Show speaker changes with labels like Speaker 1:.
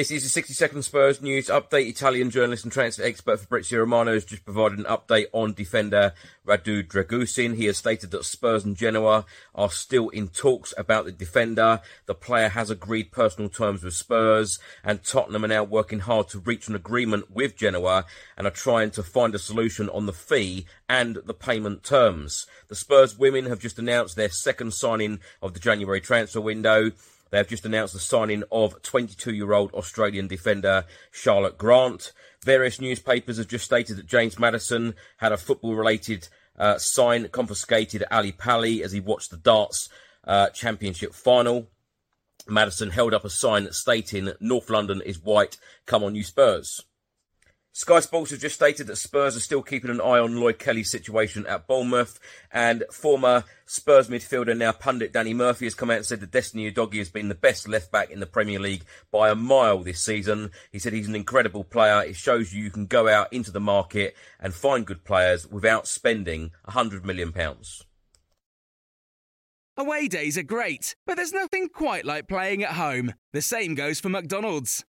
Speaker 1: This is the 60 second Spurs news update. Italian journalist and transfer expert Fabrizio Romano has just provided an update on defender Radu Dragusin. He has stated that Spurs and Genoa are still in talks about the defender. The player has agreed personal terms with Spurs and Tottenham are now working hard to reach an agreement with Genoa and are trying to find a solution on the fee and the payment terms. The Spurs women have just announced their second signing of the January transfer window. They have just announced the signing of 22 year old Australian defender Charlotte Grant. Various newspapers have just stated that James Maddison had a football related uh, sign confiscated at Ali Pali as he watched the darts uh, championship final. Maddison held up a sign stating, North London is white, come on you Spurs. Sky Sports has just stated that Spurs are still keeping an eye on Lloyd Kelly's situation at Bournemouth, and former Spurs midfielder, now pundit Danny Murphy, has come out and said that Destiny Udogie has been the best left back in the Premier League by a mile this season. He said he's an incredible player. It shows you you can go out into the market and find good players without spending £100 million.
Speaker 2: Away days are great, but there's nothing quite like playing at home. The same goes for McDonald's.